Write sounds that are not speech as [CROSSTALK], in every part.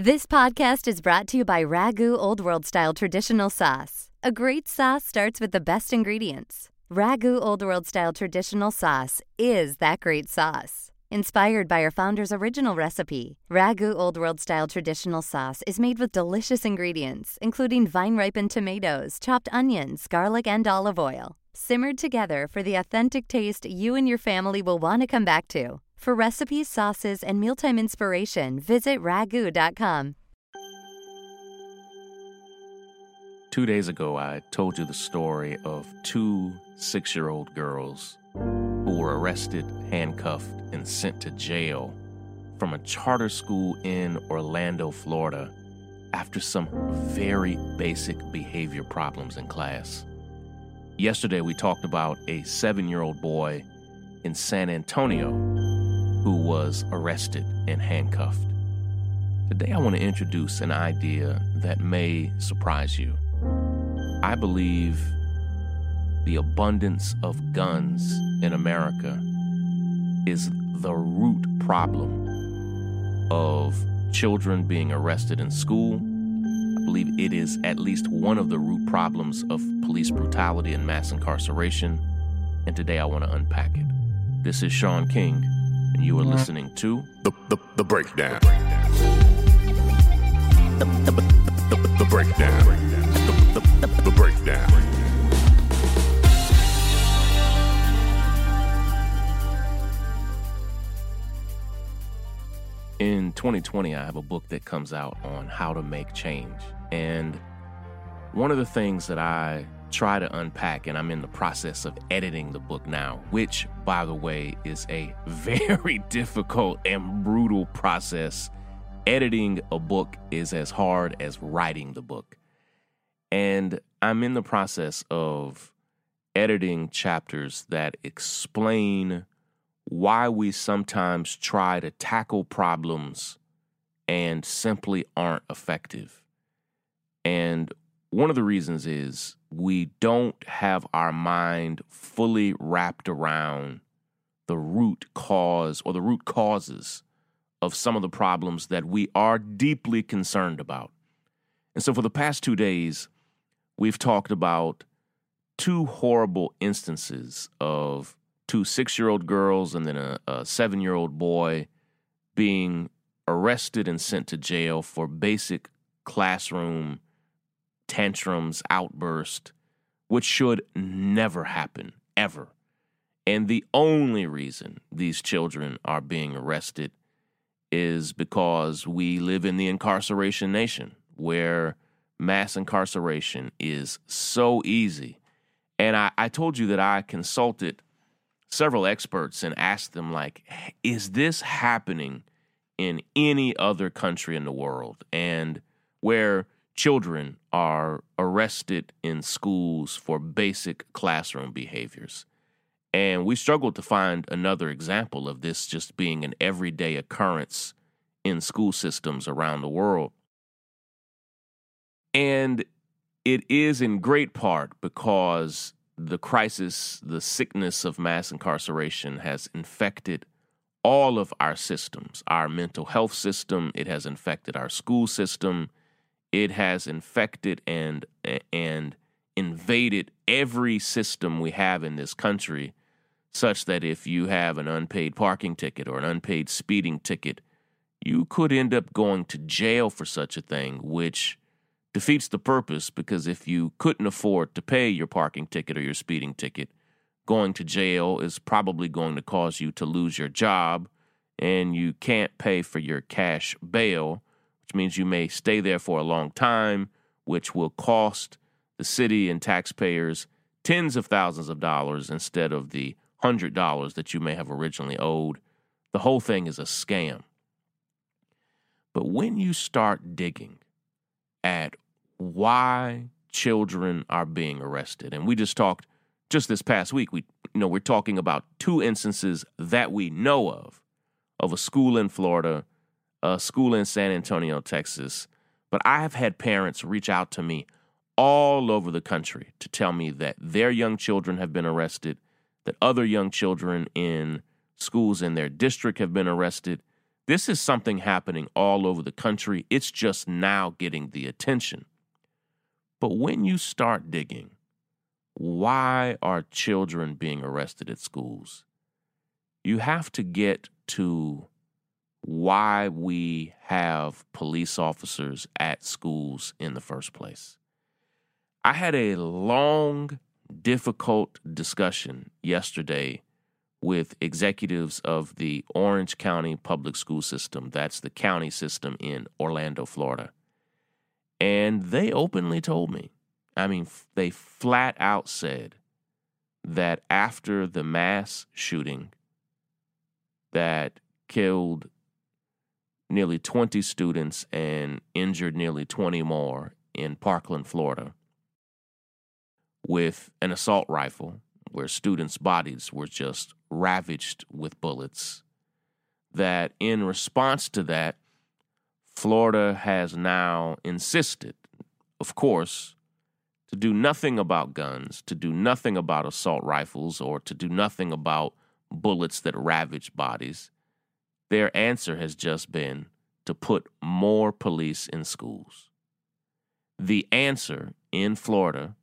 This podcast is brought to you by Ragu Old World Style Traditional Sauce. A great sauce starts with the best ingredients. Ragu Old World Style Traditional Sauce is that great sauce. Inspired by our founder's original recipe, Ragu Old World Style Traditional Sauce is made with delicious ingredients, including vine ripened tomatoes, chopped onions, garlic, and olive oil, simmered together for the authentic taste you and your family will want to come back to. For recipes, sauces, and mealtime inspiration, visit ragu.com. Two days ago, I told you the story of two six year old girls who were arrested, handcuffed, and sent to jail from a charter school in Orlando, Florida, after some very basic behavior problems in class. Yesterday, we talked about a seven year old boy in San Antonio who was arrested and handcuffed. Today, I want to introduce an idea that may surprise you. I believe the abundance of guns in America is the root problem of children being arrested in school. I believe it is at least one of the root problems of police brutality and mass incarceration. And today I want to unpack it. This is Shaun King, and you are mm-hmm. listening to The, the, the breakdown. The, the, the, the, the breakdown. The, the, the, the breakdown. In 2020, I have a book that comes out on how to make change. And one of the things that I try to unpack, and I'm in the process of editing the book now, which, by the way, is a [LAUGHS] very difficult and brutal process. Editing a book is as hard as writing the book. And I'm in the process of editing chapters that explain why we sometimes try to tackle problems and simply aren't effective. And one of the reasons is we don't have our mind fully wrapped around the root cause or the root causes of some of the problems that we are deeply concerned about. And so for the past two days, we've talked about two horrible instances of two six year old girls and then a, a seven year old boy being arrested and sent to jail for basic classroom tantrums, outburst, which should never happen, ever. And the only reason these children are being arrested is because we live in the incarceration nation where mass incarceration is so easy. And I, I told you that I consulted several experts and asked them, like, is this happening in any other country in the world? And where children are arrested in schools for basic classroom behaviors. And we struggled to find another example of this just being an everyday occurrence in school systems around the world. And it is in great part because the crisis, the sickness of mass incarceration has infected all of our systems, our mental health system, it has infected our school system, it has infected and and invaded every system we have in this country such that if you have an unpaid parking ticket or an unpaid speeding ticket, you could end up going to jail for such a thing, which defeats the purpose because if you couldn't afford to pay your parking ticket or your speeding ticket, going to jail is probably going to cause you to lose your job and you can't pay for your cash bail, which means you may stay there for a long time, which will cost the city and taxpayers tens of thousands of dollars instead of the hundred dollars that you may have originally owed. The whole thing is a scam. But when you start digging at why children are being arrested, and we just talked just this past week, we you know we're talking about two instances that we know of of a school in Florida, a school in San Antonio, Texas. But I have had parents reach out to me all over the country to tell me that their young children have been arrested, that other young children in schools in their district have been arrested, This is something happening all over the country. It's just now getting the attention. But when you start digging, why are children being arrested at schools? You have to get to why we have police officers at schools in the first place. I had a long, difficult discussion yesterday with executives of the Orange County Public School System. That's the county system in Orlando, Florida. And they openly told me, I mean, they flat out said that after the mass shooting that killed nearly 20 students and injured nearly 20 more in Parkland, Florida, with an assault rifle where students' bodies were just ravaged with bullets. That in response to that, Florida has now insisted, of course, to do nothing about guns, to do nothing about assault rifles, or to do nothing about bullets that ravage bodies. Their answer has just been to put more police in schools. The answer in Florida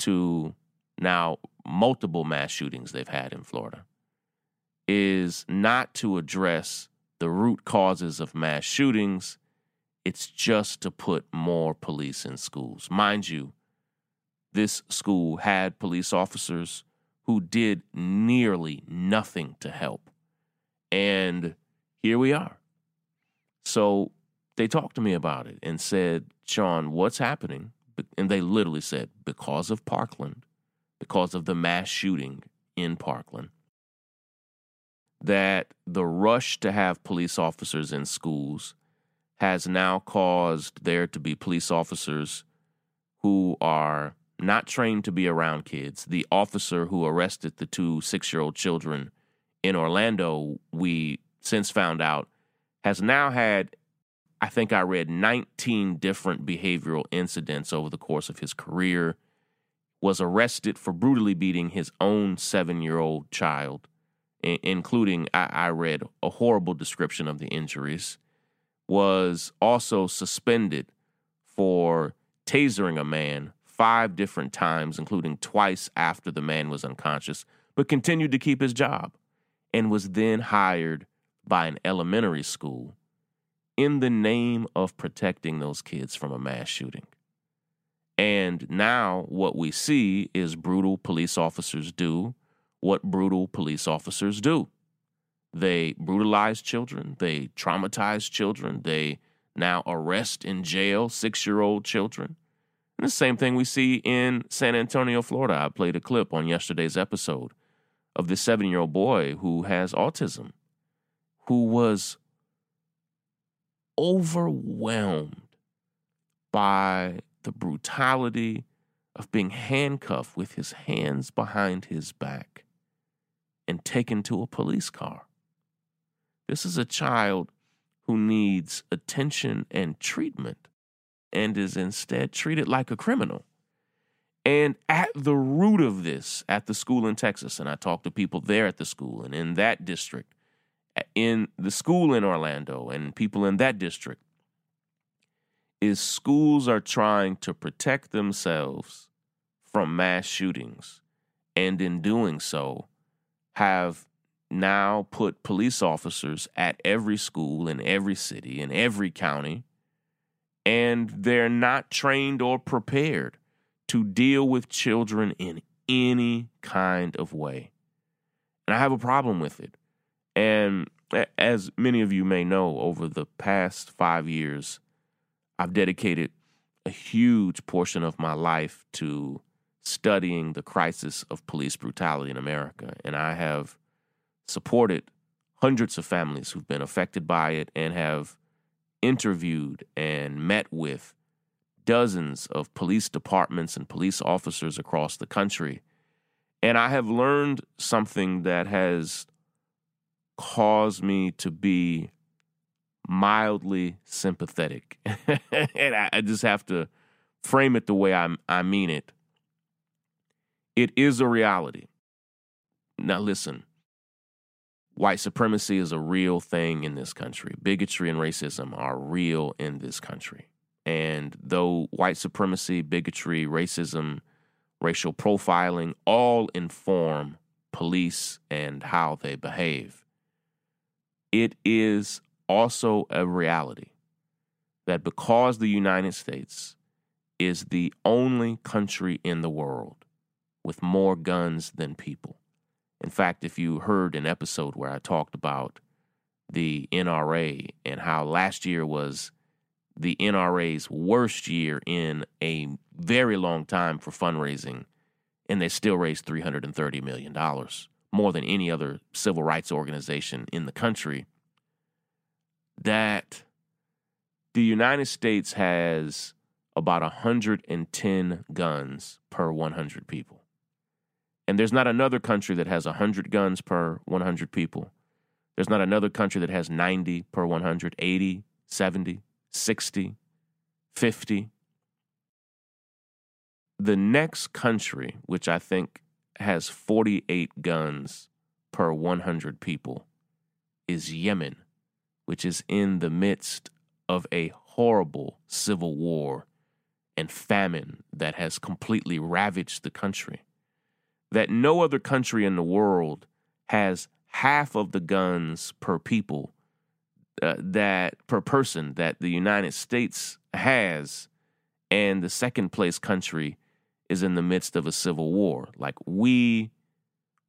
to now multiple mass shootings they've had in Florida is not to address the root causes of mass shootings. It's just to put more police in schools. Mind you, this school had police officers who did nearly nothing to help. And here we are. So they talked to me about it and said, Shaun, what's happening? And they literally said, because of Parkland, because of the mass shooting in Parkland, that the rush to have police officers in schools has now caused there to be police officers who are not trained to be around kids. The officer who arrested the two six year old children in Orlando, we since found out, has now had, I think I read 19 different behavioral incidents over the course of his career, was arrested for brutally beating his own seven year old child, including, I read a horrible description of the injuries, was also suspended for tasering a man five different times, including twice after the man was unconscious, but continued to keep his job and was then hired by an elementary school in the name of protecting those kids from a mass shooting. And now what we see is brutal police officers do what brutal police officers do. They brutalize children, they traumatize children, they now arrest in jail six year old children. And the same thing we see in San Antonio, Florida. I played a clip on yesterday's episode of this seven year old boy who has autism, who was overwhelmed by the brutality of being handcuffed with his hands behind his back and taken to a police car. This is a child who needs attention and treatment and is instead treated like a criminal. And at the root of this, at the school in Texas, and I talked to people there at the school and in that district, in the school in Orlando and people in that district, is schools are trying to protect themselves from mass shootings. And in doing so, have now put police officers at every school in every city, in every county, and they're not trained or prepared to deal with children in any kind of way. And I have a problem with it. And as many of you may know, over the past five years, I've dedicated a huge portion of my life to studying the crisis of police brutality in America. And I have supported hundreds of families who've been affected by it and have interviewed and met with dozens of police departments and police officers across the country. And I have learned something that has caused me to be mildly sympathetic. [LAUGHS] and I, I, just have to frame it the way I, I mean it. It is a reality. Now, listen, white supremacy is a real thing in this country. Bigotry and racism are real in this country. And though white supremacy, bigotry, racism, racial profiling all inform police and how they behave, it is also a reality that because the United States is the only country in the world with more guns than people. In fact, if you heard an episode where I talked about the NRA and how last year was the NRA's worst year in a very long time for fundraising, and they still raised $330 million, more than any other civil rights organization in the country, that the United States has about 110 guns per 100 people. And there's not another country that has 100 guns per 100 people. There's not another country that has 90 per 100, 80, 70, 60, 50. The next country, which I think has 48 guns per 100 people, is Yemen, which is in the midst of a horrible civil war and famine that has completely ravaged the country. That no other country in the world has half of the guns per people uh, that per person that the United States has, and the second place country is in the midst of a civil war. Like we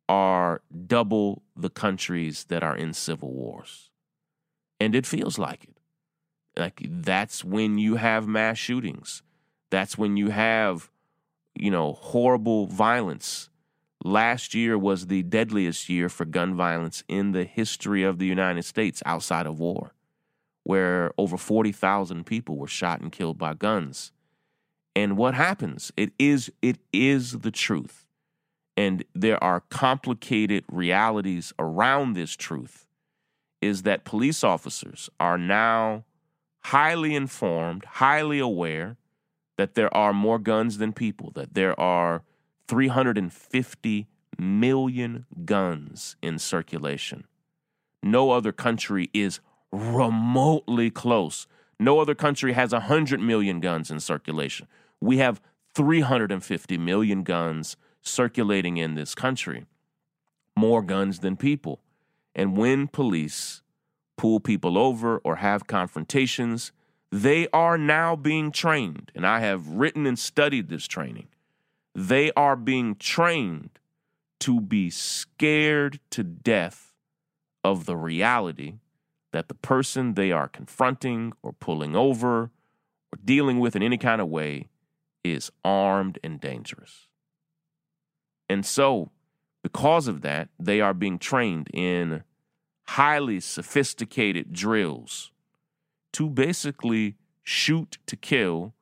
are double the countries that are in civil wars. And it feels like it. Like that's when you have mass shootings. That's when you have, you know, horrible violence. Last year was the deadliest year for gun violence in the history of the United States outside of war, where over 40,000 people were shot and killed by guns. And what happens? It is it is the truth. And there are complicated realities around this truth is that police officers are now highly informed, highly aware that there are more guns than people, that there are 350 million guns in circulation. No other country is remotely close. No other country has 100 million guns in circulation. We have 350 million guns circulating in this country, more guns than people. And when police pull people over or have confrontations, they are now being trained, and I have written and studied this training. They are being trained to be scared to death of the reality that the person they are confronting or pulling over or dealing with in any kind of way is armed and dangerous. And so, because of that, they are being trained in highly sophisticated drills to basically shoot to kill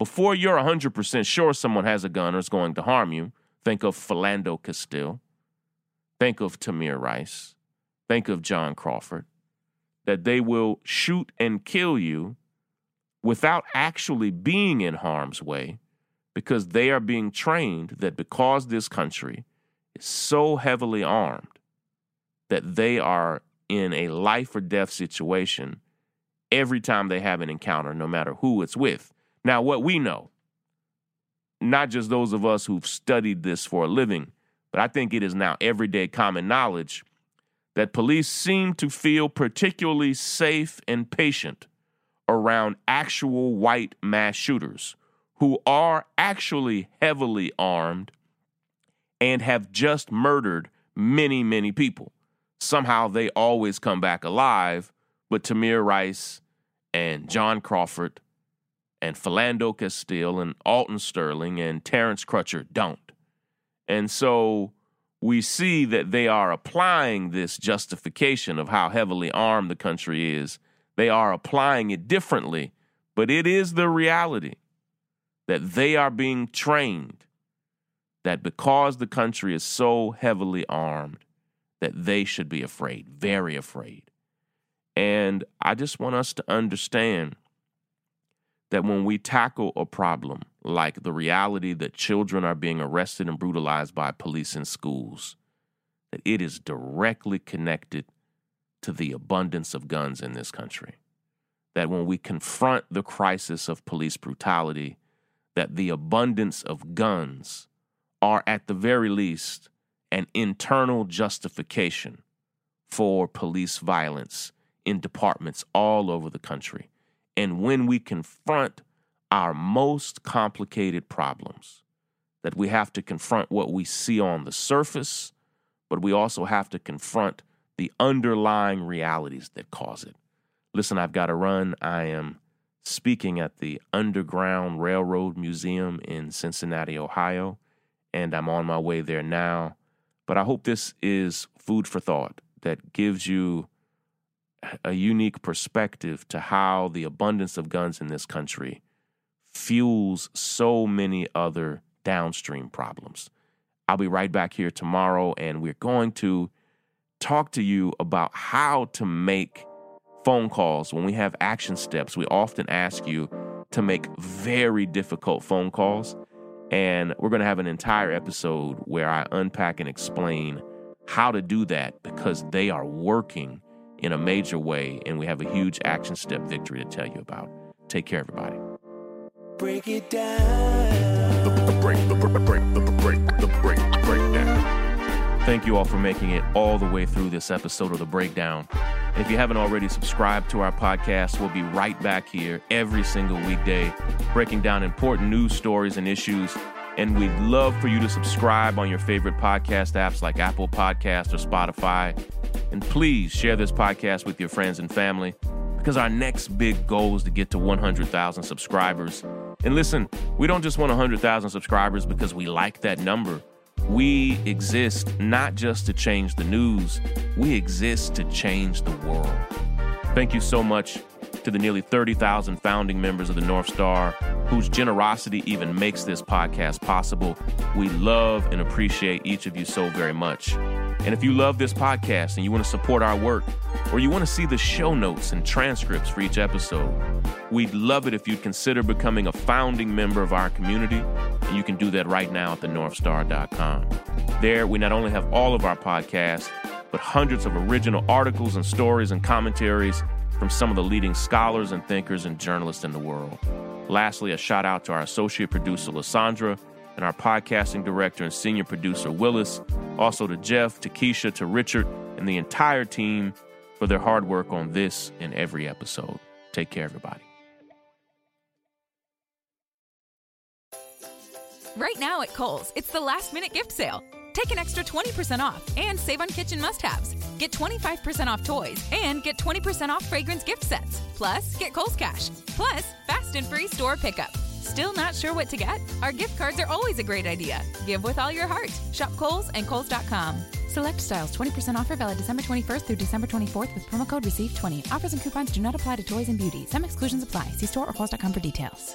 before you're 100% sure someone has a gun or is going to harm you. Think of Philando Castile. Think of Tamir Rice. Think of John Crawford. That they will shoot and kill you without actually being in harm's way because they are being trained that because this country is so heavily armed that they are in a life or death situation every time they have an encounter, no matter who it's with. Now, what we know, not just those of us who've studied this for a living, but I think it is now everyday common knowledge that police seem to feel particularly safe and patient around actual white mass shooters who are actually heavily armed and have just murdered many, many people. Somehow they always come back alive but Tamir Rice and John Crawford and Philando Castile and Alton Sterling and Terrence Crutcher don't. And so we see that they are applying this justification of how heavily armed the country is. They are applying it differently, but it is the reality that they are being trained that because the country is so heavily armed, that they should be afraid, very afraid. And I just want us to understand that when we tackle a problem like the reality that children are being arrested and brutalized by police in schools, that it is directly connected to the abundance of guns in this country. That when we confront the crisis of police brutality, that the abundance of guns are at the very least an internal justification for police violence in departments all over the country. And when we confront our most complicated problems, that we have to confront what we see on the surface, but we also have to confront the underlying realities that cause it. Listen, I've got to run. I am speaking at the Underground Railroad Museum in Cincinnati, Ohio, and I'm on my way there now. But I hope this is food for thought that gives you a unique perspective to how the abundance of guns in this country fuels so many other downstream problems. I'll be right back here tomorrow, and we're going to talk to you about how to make phone calls when we have action steps. We often ask you to make very difficult phone calls, and we're going to have an entire episode where I unpack and explain how to do that because they are working in a major way, and we have a huge action step victory to tell you about. Take care, everybody. Break it down. The, the break, the break, the break, the break, the break, the breakdown. Thank you all for making it all the way through this episode of The Breakdown. And if you haven't already subscribed to our podcast, we'll be right back here every single weekday, breaking down important news stories and issues. And we'd love for you to subscribe on your favorite podcast apps like Apple Podcast or Spotify. And please share this podcast with your friends and family because our next big goal is to get to 100,000 subscribers. And listen, we don't just want 100,000 subscribers because we like that number. We exist not just to change the news, we exist to change the world. Thank you so much to the nearly 30,000 founding members of the North Star whose generosity even makes this podcast possible. We love and appreciate each of you so very much. And if you love this podcast and you want to support our work, or you want to see the show notes and transcripts for each episode, we'd love it if you'd consider becoming a founding member of our community. And you can do that right now at thenorthstar.com. There, we not only have all of our podcasts, but hundreds of original articles and stories and commentaries from some of the leading scholars and thinkers and journalists in the world. Lastly, a shout out to our associate producer, Lysandra, and our podcasting director and senior producer, Willis. Also to Jeff, to Keisha, to Richard, and the entire team for their hard work on this and every episode. Take care, everybody. Right now at Kohl's, it's the last minute gift sale. Take an extra 20% off and save on kitchen must haves. Get 25% off toys and get 20% off fragrance gift sets. Plus, get Kohl's Cash. Plus, fast and free store pickup. Still not sure what to get? Our gift cards are always a great idea. Give with all your heart. Shop Kohl's and Kohl's.com. Select styles 20% offer valid December 21st through December 24th with promo code RECEIVE20. Offers and coupons do not apply to toys and beauty. Some exclusions apply. See store or Kohl's.com for details.